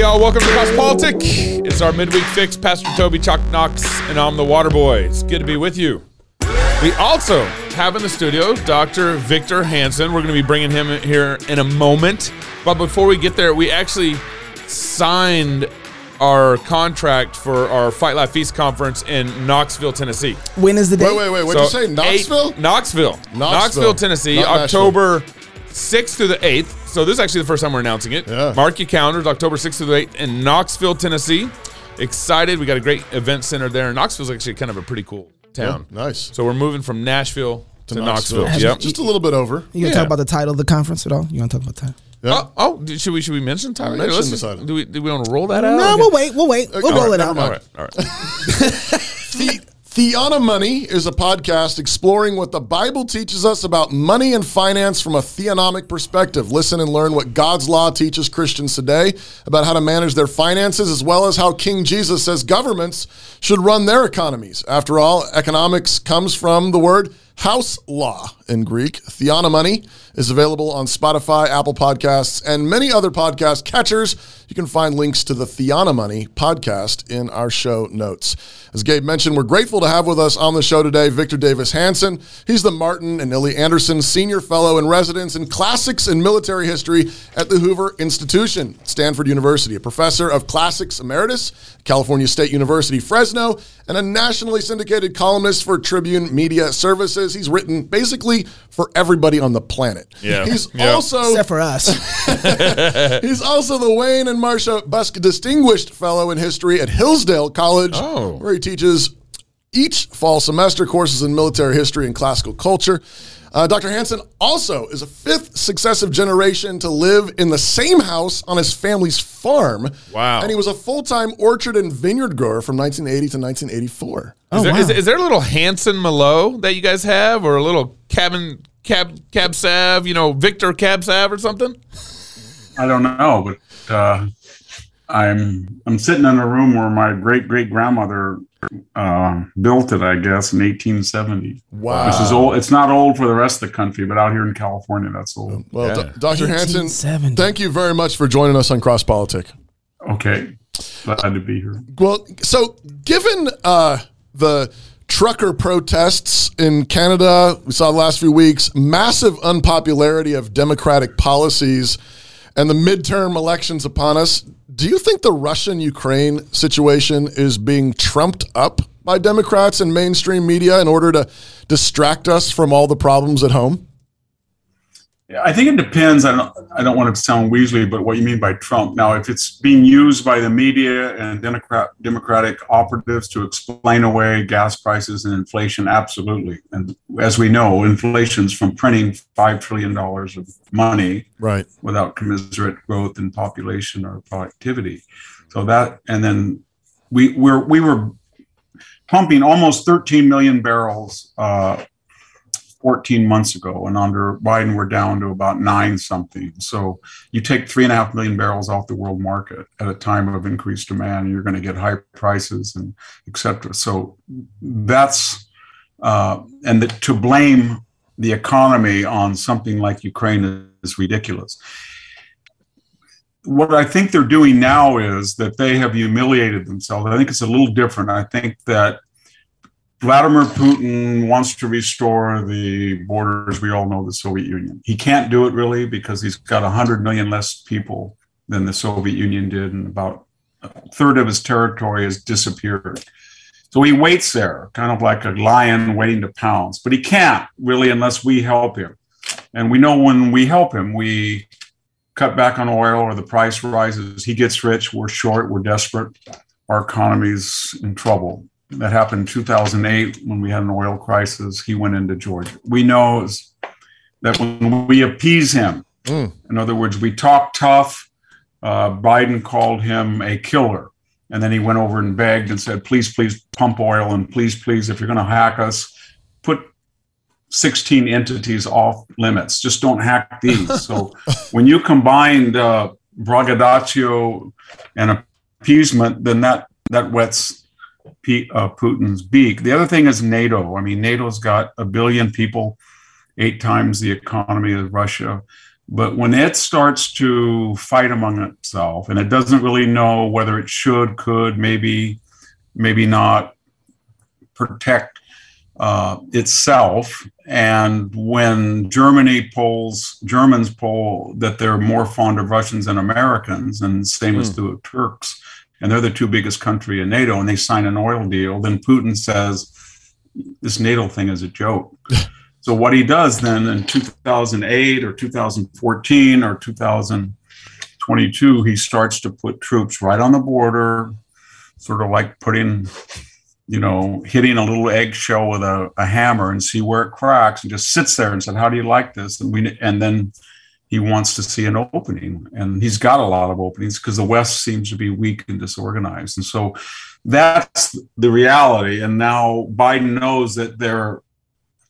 y'all. Welcome to Cross Politic. It's our midweek fix. Pastor Toby Chuck Knox, and I'm the Water Boy. It's good to be with you. We also have in the studio Dr. Victor Hanson. We're going to be bringing him here in a moment. But before we get there, we actually signed our contract for our Fight Laugh Feast conference in Knoxville, Tennessee. When is the date? Wait, wait, wait. What did So you say? Knoxville? eight- Knoxville. Knoxville. Knoxville, Tennessee, Not October 6th through the 8th. So this is actually the first time we're announcing it. Yeah. Mark your calendars, October 6th through the 8th in Knoxville, Tennessee. Excited. We got a great event center there. And Knoxville's actually kind of a pretty cool town. Yeah, nice. So we're moving from Nashville to, Knoxville. Knoxville. Yep. Just a little bit over. You gonna Yeah. talk about the title of the conference at all? You want to talk about that? Yeah. Oh, oh, did- should we should we mention Tyler? Mention Let's the just- Do we do we want to roll that out? No, Okay. we'll wait. We'll wait. We'll Okay. roll All it out. never All mind. right, all right. The Theana Money is a podcast exploring what the Bible teaches us about money and finance from a theonomic perspective. Listen and learn what God's law teaches Christians today about how to manage their finances, as well as how King Jesus says governments should run their economies. After all, economics comes from the word house law in Greek. Theana Money is available on Spotify, Apple Podcasts, and many other podcast catchers. You can find links to the Theana Money podcast in our show notes. As Gabe mentioned, we're grateful to have with us on the show today Victor Davis Hanson. He's the Martin and Illie Anderson Senior Fellow in Residence in Classics and Military History at the Hoover Institution, Stanford University, a professor of classics emeritus, California State University, Fresno, and a nationally syndicated columnist for Tribune Media Services. He's written basically for everybody on the planet. Yeah. He's Yeah. also Except for us. He's also the Wayne and Marcia Buske Distinguished Fellow in History at Hillsdale College, Oh. where he teaches each fall semester courses in military history and classical culture. Uh, Dr. Hanson also is a fifth successive generation to live in the same house on his family's farm. Wow. And he was a full time orchard and vineyard grower from 1980 to 1984. Is, there, wow. is, is there a little Hanson Malo that you guys have, or a little cabin cab cab sav? You know, Victor cab sav or something? I don't know, but uh, I'm I'm sitting in a room where my great great grandmother uh, built it, I guess, in 1870. Wow. Which is old. It's not old for the rest of the country, but out here in California, that's old. Well, Yeah. Dr. Hanson, thank you very much for joining us on Cross Politic. Okay, glad to be here. Well, so given uh, the trucker protests in Canada, we saw the last few weeks, massive unpopularity of Democratic policies, and the midterm elections upon us, do you think the Russian Ukraine situation is being trumped up by Democrats and mainstream media in order to distract us from all the problems at home? I think it depends. I don't. I don't want to sound weaselly, but what you mean by Trump? Now, if it's being used by the media and Democrat Democratic operatives to explain away gas prices and inflation, absolutely. And as we know, inflation's from printing five trillion dollars of money Right. without commensurate growth in population or productivity. So that, and then we we're we were pumping almost 13 million barrels uh, 14 months ago, and under Biden we're down to about nine something. So you take three and a half million barrels off the world market at a time of increased demand, you're going to get high prices and et cetera. So that's uh, and the, to blame the economy on something like Ukraine is ridiculous what I think they're doing now is that they have humiliated themselves. I think it's a little different. I think that Vladimir Putin wants to restore the borders. We all know the Soviet Union. He can't do it really because he's got 100 million less people than the Soviet Union did, and about a third of his territory has disappeared. So he waits there, kind of like a lion waiting to pounce, but he can't really unless we help him. And we know when we help him, we cut back on oil or the price rises. He gets rich, we're short, we're desperate, our economy's in trouble. That happened in 2008 when we had an oil crisis. He went into Georgia. We know that when we appease him, Mm. in other words, we talk tough. Uh, Biden called him a killer. And then he went over and begged and said, please, please pump oil. And please, please, if you're going to hack us, put 16 entities off limits. Just don't hack these. so when you combined uh, braggadocio and appeasement, then that, that wets P, uh, Putin's beak. The other thing is NATO. I mean, NATO's got a billion people, eight times the economy of Russia. But when it starts to fight among itself and it doesn't really know whether it should, could, maybe, maybe not protect uh, itself, and when Germany polls, Germans poll that they're more fond of Russians than Americans, and same as the Turks, and they're the two biggest country in NATO, and they sign an oil deal, then Putin says this NATO thing is a joke. so what he does then in 2008 or 2014 or 2022, he starts to put troops right on the border, sort of like putting you know, hitting a little eggshell with a, a, hammer and see where it cracks, and just sits there and said, "How do you like this?" And we, and then he wants to see an opening, and he's got a lot of openings because the West seems to be weak and disorganized, and so that's the reality. And now Biden knows that their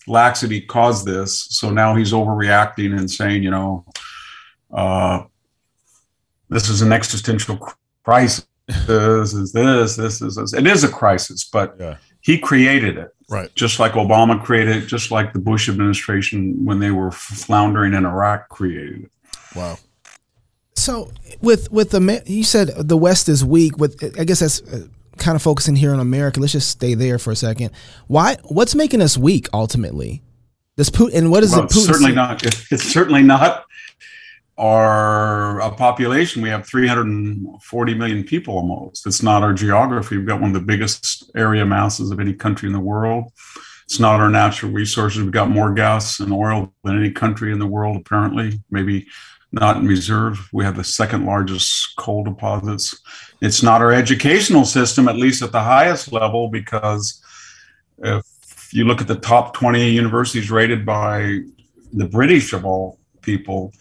laxity caused this, so now he's overreacting and saying, you know, uh, this is an existential crisis this is this, this is this. It is a crisis, but yeah. He created it. Right. Just like Obama created it, just like the Bush administration when they were floundering in Iraq created it. Wow. So with with the you said the West is weak. With I guess that's uh, kind of focusing here on America. Let's just stay there for a second. Why? What's making us weak ultimately? Does Putin and what is well, it? Putin certainly not. It's certainly not our a population, we have 340 million people almost. It's not our geography. We've got one of the biggest area masses of any country in the world. It's not our natural resources. We've got more gas and oil than any country in the world, apparently. Maybe not in reserve. We have the second largest coal deposits. It's not our educational system, at least at the highest level, because if you look at the top 20 universities rated by the British of all people,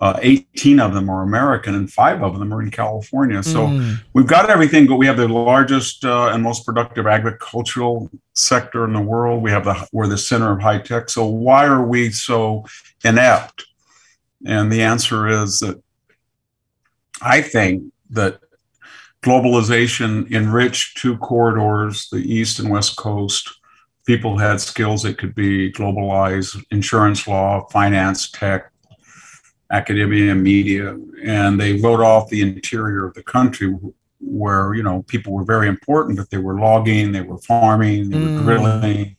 uh, 18 of them are American and five of them are in California. So mm. we've got everything, but we have the largest uh, and most productive agricultural sector in the world. We have the we're the center of high tech. So why are we so inept? And the answer is that I think that globalization enriched two corridors, the east and west coast. People had skills that could be globalized, insurance law, finance, tech, academia and media, and they wrote off the interior of the country where you know people were very important, but they were logging, they were farming, they were mm. drilling,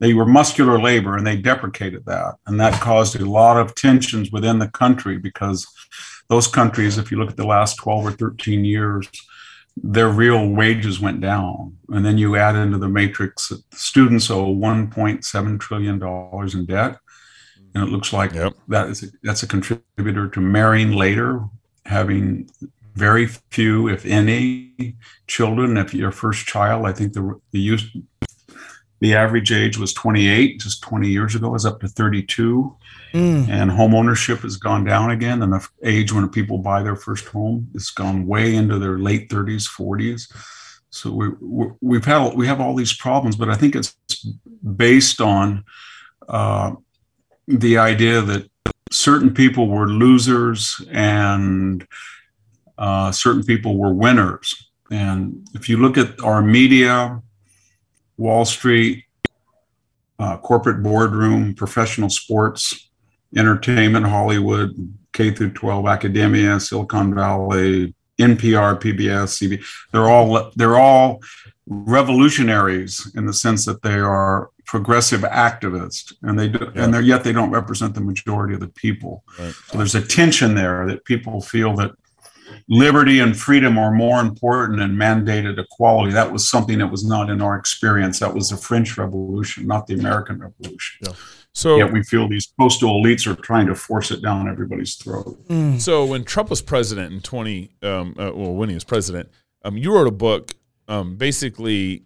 they were muscular labor, and they deprecated that, and that caused a lot of tensions within the country because those countries, if you look at the last twelve or thirteen years. Their real wages went down, and then you add into the matrix that students owe 1.7 trillion dollars in debt, and it looks like yep. that is a, that's a contributor to marrying later, having very few, if any, children. If your first child, I think the the use the average age was 28 just 20 years ago is up to 32 mm. and home ownership has gone down again and the age when people buy their first home has gone way into their late 30s 40s so we, we have had we have all these problems but i think it's based on uh, the idea that certain people were losers and uh, certain people were winners. And if you look at our media, Wall Street, uh, corporate boardroom, professional sports, entertainment, Hollywood, K through 12 academia, Silicon Valley, NPR, PBS, CB, they're all they're all revolutionaries in the sense that they are progressive activists and they do, yeah. and they're yet they don't represent the majority of the people right. so there's a tension there that people feel that liberty and freedom are more important than mandated equality that was something that was not in our experience that was the french revolution not the american revolution yeah. So yet we feel these postal elites are trying to force it down everybody's throat. Mm. So when Trump was president in twenty, um, uh, well, when he was president, um, you wrote a book um, basically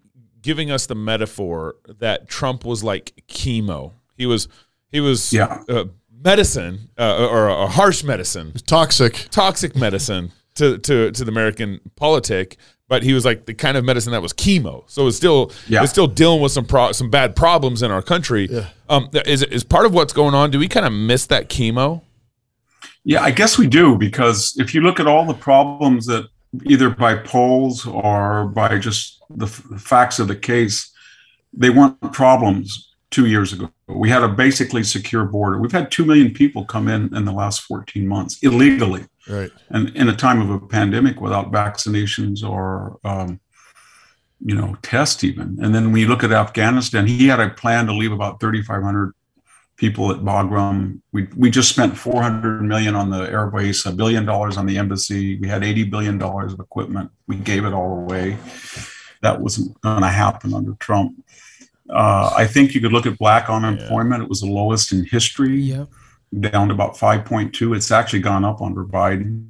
giving us the metaphor that Trump was like chemo. He was he was yeah. Uh, medicine uh, or a harsh medicine, toxic, toxic medicine to to to the American politic. But he was like the kind of medicine that was chemo, so it's still yeah. it's still dealing with some pro- some bad problems in our country. Yeah. Um, is is part of what's going on? Do we kind of miss that chemo? Yeah, I guess we do because if you look at all the problems that either by polls or by just the f- facts of the case, they weren't problems. two years ago. We had a basically secure border. We've had 2 million people come in in the last 14 months illegally. Right. And in a time of a pandemic without vaccinations or, um, you know, test even. And then when you look at Afghanistan, he had a plan to leave about 3,500 people at Bagram. We, we just spent 400 million on the air base, a billion dollars on the embassy. We had 80 billion dollars of equipment. We gave it all away. That wasn't going to happen under Trump. Uh, I think you could look at black unemployment. It was the lowest in history, Yep. down to about 5.2. It's actually gone up under Biden.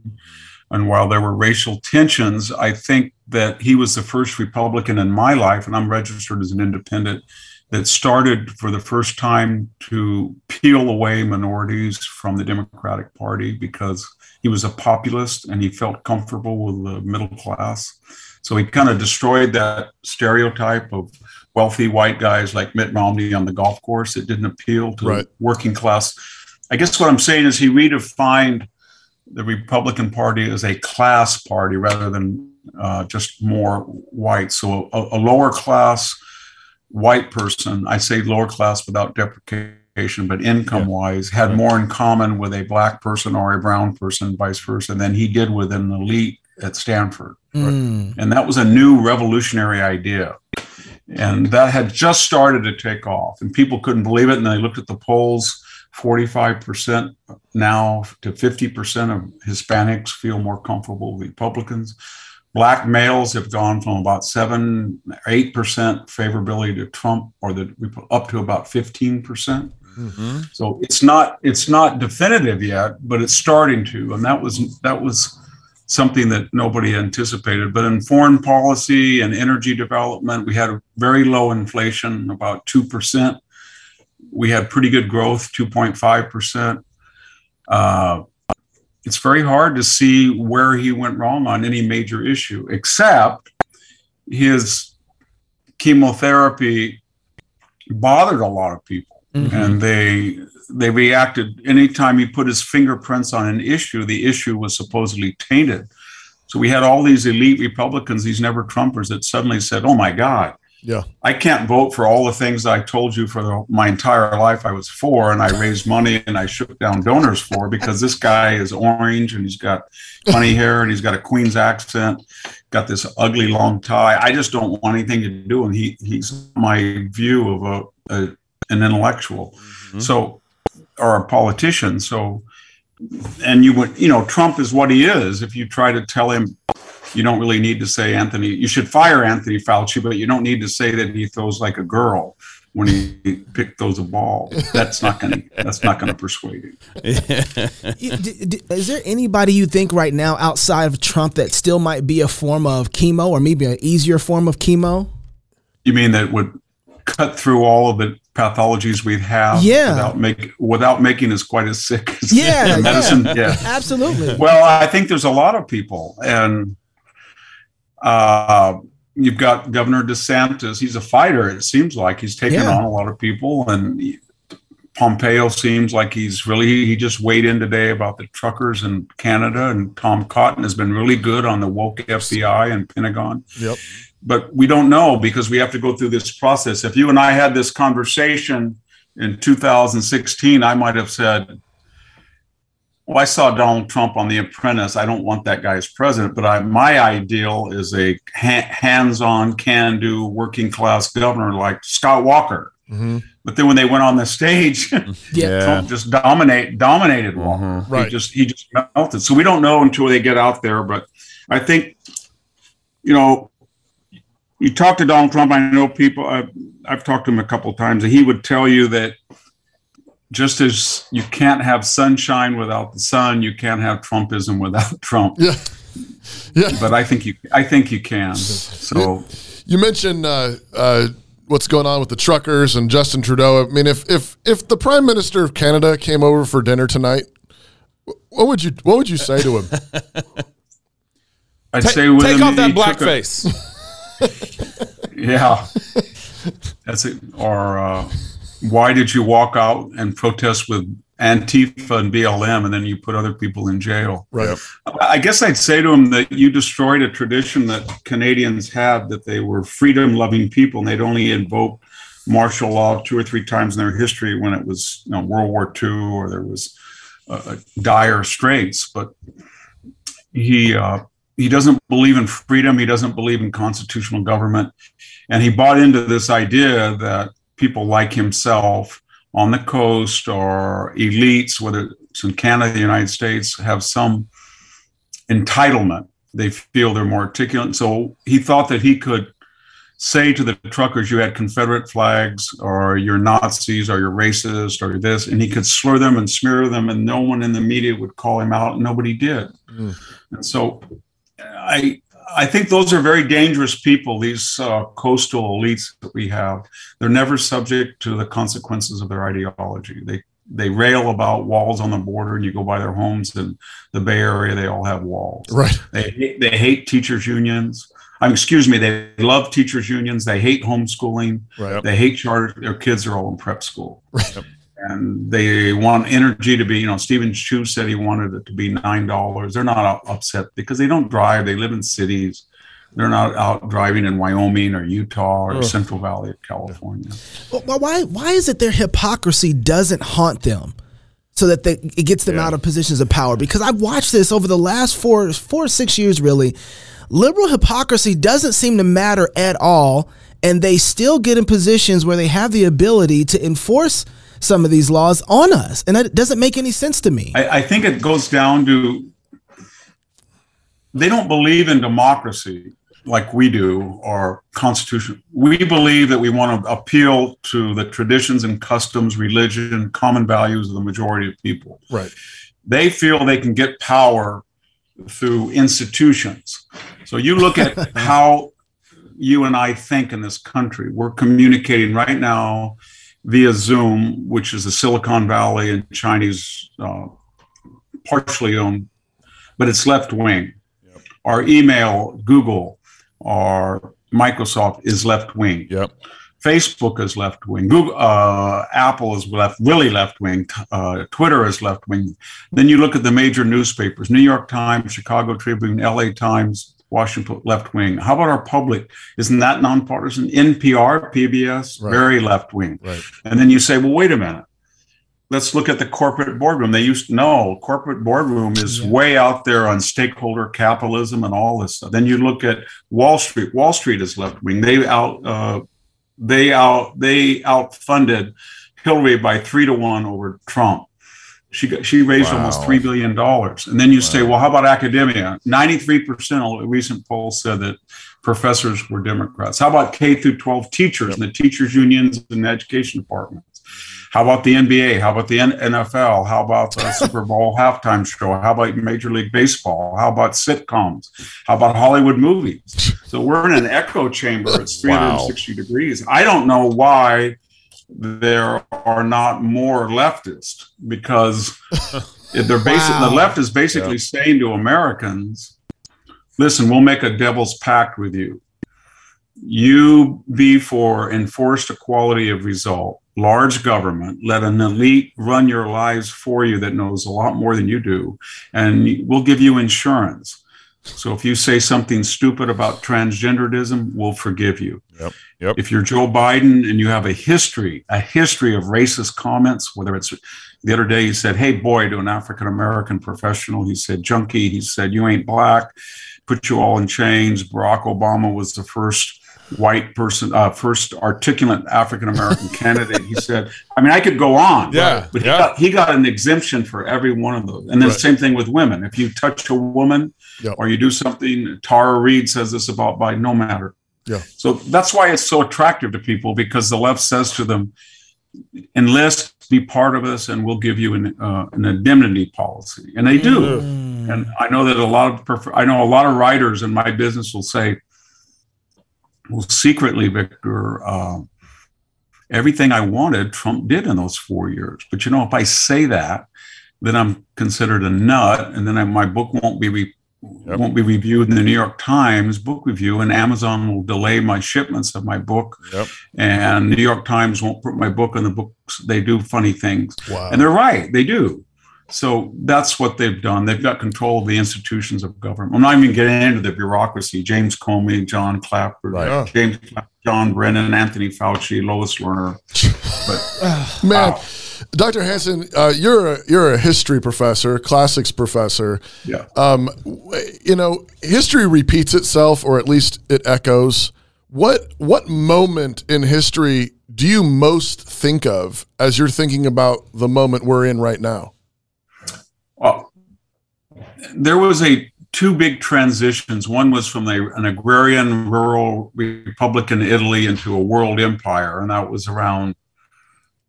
And while there were racial tensions, I think that he was the first Republican in my life, and I'm registered as an independent, that started for the first time to peel away minorities from the Democratic Party because he was a populist and he felt comfortable with the middle class. So he kind of destroyed that stereotype of wealthy white guys like Mitt Romney on the golf course. It didn't appeal to Right. working class. I guess what I'm saying is he redefined the Republican Party as a class party rather than uh, just more white. So a, a lower class white person, I say lower class without deprecation, but income wise, had more in common with a black person or a brown person, vice versa, than he did with an elite at Stanford. Mm. And that was a new revolutionary idea. And that had just started to take off. And people couldn't believe it. And they looked at the polls 45% now to 50% of Hispanics feel more comfortable with Republicans. Black males have gone from about 7 8% favorability to Trump or the up to about 15%. Mm-hmm. So it's not it's not definitive yet, but it's starting to, and that was that was something that nobody anticipated. But in foreign policy and energy development, we had a very low inflation, about two percent. We had pretty good growth, two point five percent. Uh, It's very hard to see where he went wrong on any major issue, except his chemotherapy bothered a lot of people Mhm. and they they reacted anytime he put his fingerprints on an issue the issue was supposedly tainted so we had all these elite republicans these never trumpers that suddenly said oh my god Yeah. i can't vote for all the things i told you for the, my entire life i was for and i raised money and i shook down donors for because this guy is orange and he's got funny hair and he's got a queen's accent got this ugly long tie. I just don't want anything to do and he he's my view of a, a an intellectual. Mm-hmm. So or a politician. So and you would you know trump is what he is. If you try to tell him you don't really need to say anthony you should fire anthony fauci but you don't need to say that he throws like a girl when he pick throws a ball that's not going to that's not going to persuade him You- d- d- Is there anybody you think right now outside of Trump that still might be a form of chemo or maybe an easier form of chemo? you mean that would cut through all of the pathologies we have Yeah. without make without making us quite as sick as Yeah, medicine yeah. yeah Absolutely. Well, I think there's a lot of people, and uh, you've got Governor DeSantis. He's a fighter. It seems like he's taken Yeah. on a lot of people, and Pompeo seems like he's really. He just weighed in today about the truckers in Canada, and Tom Cotton has been really good on the woke FBI and Pentagon Yep. but we don't know because we have to go through this process. If you and I had this conversation in 2016, I might have said, "Well, I saw Donald Trump on The Apprentice. I don't want that guy as president, but I, my ideal is a ha- hands-on, can-do, working-class governor like Scott Walker." Mhm. But then when they went on the stage, Yeah. Trump just dominate dominated Walker. Right. He just he just melted. So we don't know until they get out there. But I think, you know, you talk to Donald Trump. I know people. I've, I've talked to him a couple of times, and he would tell you that just as you can't have sunshine without the sun, you can't have Trumpism without Trump. Yeah. Yeah. But I think you, I think you can. So You mentioned uh, uh, what's going on with the truckers and Justin Trudeau. I mean, if if if the Prime Minister of Canada came over for dinner tonight, what would you what would you say to him? I'd Ta- say with take him, off that he took blackface. Yeah. That's it. Or uh, why did you walk out and protest with Antifa and BLM and then you put other people in jail? Right. I guess I'd say to him that you destroyed a tradition that Canadians had that they were freedom loving people and they'd only invoke martial law two or three times in their history when it was you know, World War II or there was uh, dire straits. But he uh, he doesn't believe in freedom. He doesn't believe in constitutional government, and he bought into this idea that people like himself on the coast or elites, whether it's in Canada, the United States, have some entitlement. They feel they're more articulate. So he thought that he could say to the truckers, you had Confederate flags, or you're Nazis, or you're racist, or this, and he could slur them and smear them, and no one in the media would call him out. Nobody did. Mm. And so I I think those are very dangerous people, these uh, coastal elites that we have. They're never subject to the consequences of their ideology. They they rail about walls on the border, and you go by their homes in the Bay Area, they all have walls. Right. They hate, they hate teachers unions. Um, excuse me, they love teachers unions. They hate homeschooling. Right. They hate charter. Their kids are all in prep school. Right and they want energy to be, you know, Steven Chu said he wanted it to be $9. They're not upset because they don't drive. They live in cities. They're not out driving in Wyoming or Utah or Central Valley of California. Well, why, why is it their hypocrisy doesn't haunt them? so that they, it gets them yeah. out of positions of power. Because I've watched this over the last four, four or six years, really. Liberal hypocrisy doesn't seem to matter at all, and they still get in positions where they have the ability to enforce some of these laws on us. And that doesn't make any sense to me. I, I think it goes down to they don't believe in democracy like we do or constitution. We believe that we want to appeal to the traditions and customs, religion, common values of the majority of people. Right. They feel they can get power through institutions. So you look at how you and I think in this country. We're communicating right now via Zoom, which is the Silicon Valley and Chinese uh, partially owned, but it's left wing. Yep. Our email, Google, our Microsoft is left wing. Yep. Facebook is left wing. Google, uh, Apple is left, really left wing. Uh, Twitter is left wing. Then you look at the major newspapers: New York Times, Chicago Tribune, L.A. Times, Washington left wing. How about our public? Isn't that nonpartisan? NPR, PBS, right. very left wing. Right. And then you say, well, wait a minute. Let's look at the corporate boardroom. They used to know corporate boardroom is yeah. way out there on stakeholder capitalism and all this stuff. Then you look at Wall Street. Wall Street is left wing. They out uh, they out they outfunded Hillary by three to one over Trump. She got, she raised wow. almost three billion dollars, and then you wow. say, well, how about academia? Ninety three percent of a recent poll said that professors were Democrats. How about K through twelve teachers and the teachers unions and the education departments? How about the NBA? How about the NFL? How about the Super Bowl halftime show? How about Major League Baseball? How about sitcoms? How about Hollywood movies? So we're in an echo chamber. It's 360 wow. degrees. I don't know why there are not more leftists because they're basic, wow. the left is basically yeah. saying to Americans, listen, we'll make a devil's pact with you. You be for enforced equality of result, large government, let an elite run your lives for you that knows a lot more than you do, and we'll give you insurance. So if you say something stupid about transgenderism, we'll forgive you. Yep. Yep. If you're Joe Biden and you have a history, a history of racist comments, whether it's the other day he said, Hey boy, to an African American professional, he said, Junkie, he said, You ain't black, put you all in chains. Barack Obama was the first white person, uh, first articulate African American candidate. He said, I mean, I could go on, yeah, but, yeah. He, got, he got an exemption for every one of those. And then right. the same thing with women. If you touch a woman yep. or you do something, Tara Reade says this about by no matter. Yeah. So that's why it's so attractive to people because the left says to them, enlist, be part of us, and we'll give you an, uh, an indemnity policy. And they do. Mm. And I know that a lot of, prefer- I know a lot of writers in my business will say, well, secretly, Victor, uh, everything I wanted, Trump did in those four years. But you know, if I say that, then I'm considered a nut, and then I, my book won't be re- yep. won't be reviewed in the New York Times book review, and Amazon will delay my shipments of my book, yep. and New York Times won't put my book in the books. They do funny things, wow. and they're right, they do. So that's what they've done. They've got control of the institutions of government. I'm not even getting into the bureaucracy. James Comey, John Clapper, Right. James, John Brennan, Anthony Fauci, Lois Lerner. But Man, Wow. Dr. Hanson, uh, you're a, you're a history professor, classics professor. yeah, Um, you know, history repeats itself, or at least it echoes. What what moment in history do you most think of as you're thinking about the moment we're in right now? Well, there was a two big transitions. One was from the, an agrarian rural republican Italy into a world empire, and that was around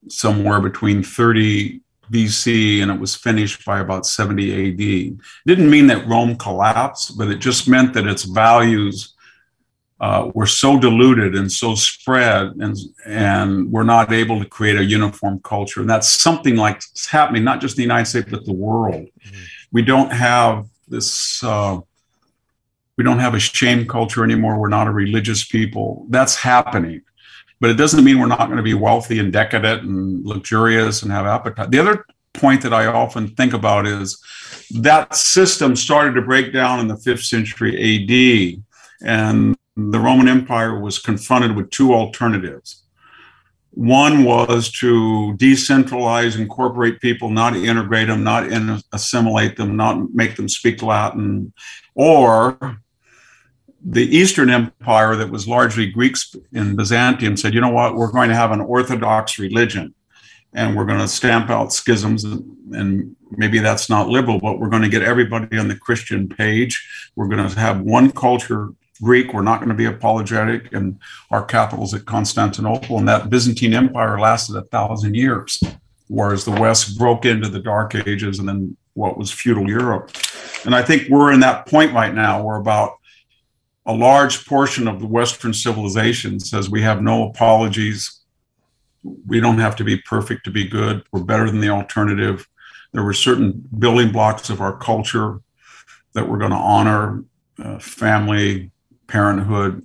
somewhere between 30 BC and it was finished by about 70 AD. Didn't mean that Rome collapsed, but it just meant that its values uh, were so diluted and so spread, and and we're not able to create a uniform culture. And that's something like it's happening not just in the United States but the world. We don't have this. Uh, we don't have a shame culture anymore. We're not a religious people. That's happening, but it doesn't mean we're not going to be wealthy and decadent and luxurious and have appetite. The other point that I often think about is that system started to break down in the fifth century AD, and the Roman Empire was confronted with two alternatives. One was to decentralize, incorporate people, not integrate them, not in, assimilate them, not make them speak Latin, or the Eastern Empire, that was largely Greeks in Byzantium, said, you know what, we're going to have an Orthodox religion and we're going to stamp out schisms. And, maybe that's not liberal, but we're going to get everybody on the Christian page. We're going to have one culture Greek. We're not going to be apologetic, and our capital's at Constantinople. And that Byzantine Empire lasted a thousand years, whereas the West broke into the Dark Ages and then what was feudal Europe. And I think we're in that point right now where about a large portion of the Western civilization says we have no apologies. We don't have to be perfect to be good. We're better than the alternative. There were certain building blocks of our culture that we're going to honor uh, family, parenthood.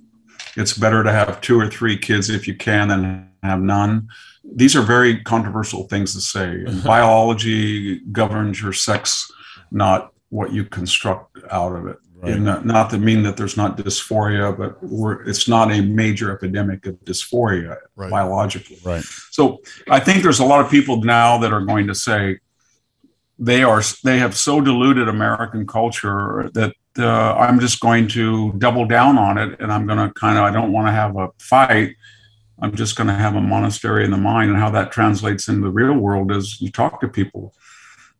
It's better to have two or three kids if you can than have none. These are very controversial things to say. Mm-hmm. Biology governs your sex, not what you construct out of it. And not, not to mean that there's not dysphoria, but we're, it's not a major epidemic of dysphoria Right. biologically. Right. So I think there's a lot of people now that are going to say they are they have so diluted American culture that uh, I'm just going to double down on it, and I'm going to kind of I don't want to have a fight. I'm just going to have a monastery in the mind, and how that translates in the real world is you talk to people.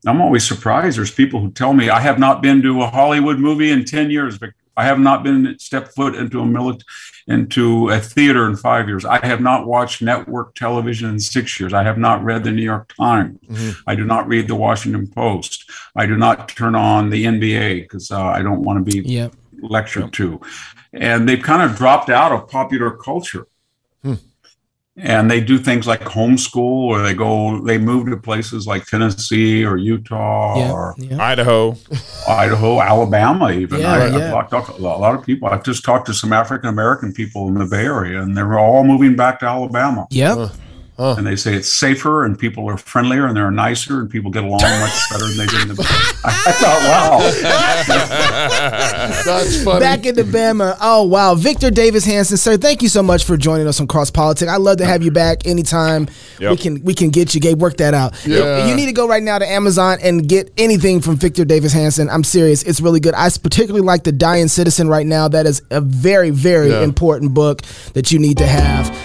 I'm always surprised. There's people who tell me I have not been to a Hollywood movie in ten years. I have not been step foot into a milit- into a theater in five years. I have not watched network television in six years. I have not read the New York Times. I do not read the Washington Post. I do not turn on the NBA because uh, I don't want to be Yep. lectured to. And they've kind of dropped out of popular culture. And they do things like homeschool, or they go, they move to places like Tennessee or Utah Yeah. or yeah. Idaho. Idaho, Alabama, even. Yeah, I, yeah. I've talked to a lot of people. I've just talked to some African American people in the Bay Area, and they're all moving back to Alabama. Yep. And they say it's safer, and people are friendlier, and they're nicer, and people get along much better than they did in the. I thought, wow, That's funny. Back into Bama. Oh wow, Victor Davis Hanson, sir. Thank you so much for joining us on Cross Politics. I'd love to have you back anytime. Yep. We can we can get you. Gabe, work that out. Yeah. You need to go right now to Amazon and get anything from Victor Davis Hanson. I'm serious. It's really good. I particularly like the Dying Citizen right now. That is a very very Yeah. important book that you need to have.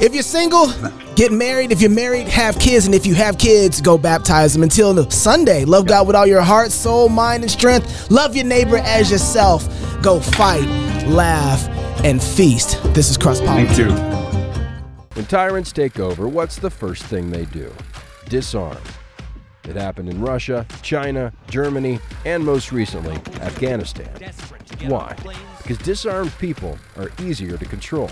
If you're single, get married. If you're married, have kids. And if you have kids, go baptize them. Until Sunday, love God with all your heart, soul, mind, and strength. Love your neighbor as yourself. Go fight, laugh, and feast. This is Cross Politics. thank you. When tyrants take over, what's the first thing they do? Disarm. It happened in Russia, China, Germany, and most recently, Afghanistan. Why? Because disarmed people are easier to control.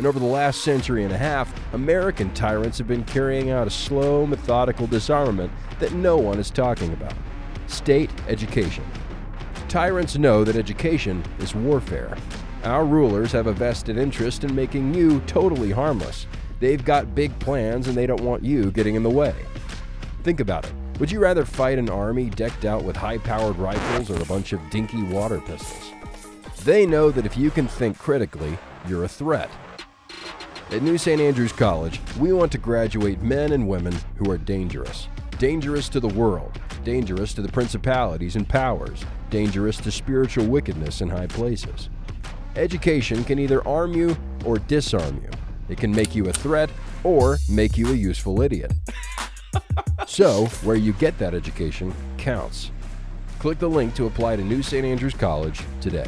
And over the last century and a half, American tyrants have been carrying out a slow, methodical disarmament that no one is talking about state education. Tyrants know that education is warfare. Our rulers have a vested interest in making you totally harmless. They've got big plans and they don't want you getting in the way. Think about it. Would you rather fight an army decked out with high powered rifles or a bunch of dinky water pistols? They know that if you can think critically, you're a threat. At New St. Andrews College, we want to graduate men and women who are dangerous. Dangerous to the world, dangerous to the principalities and powers, dangerous to spiritual wickedness in high places. Education can either arm you or disarm you. It can make you a threat or make you a useful idiot. so, where you get that education counts. Click the link to apply to New St. Andrews College today.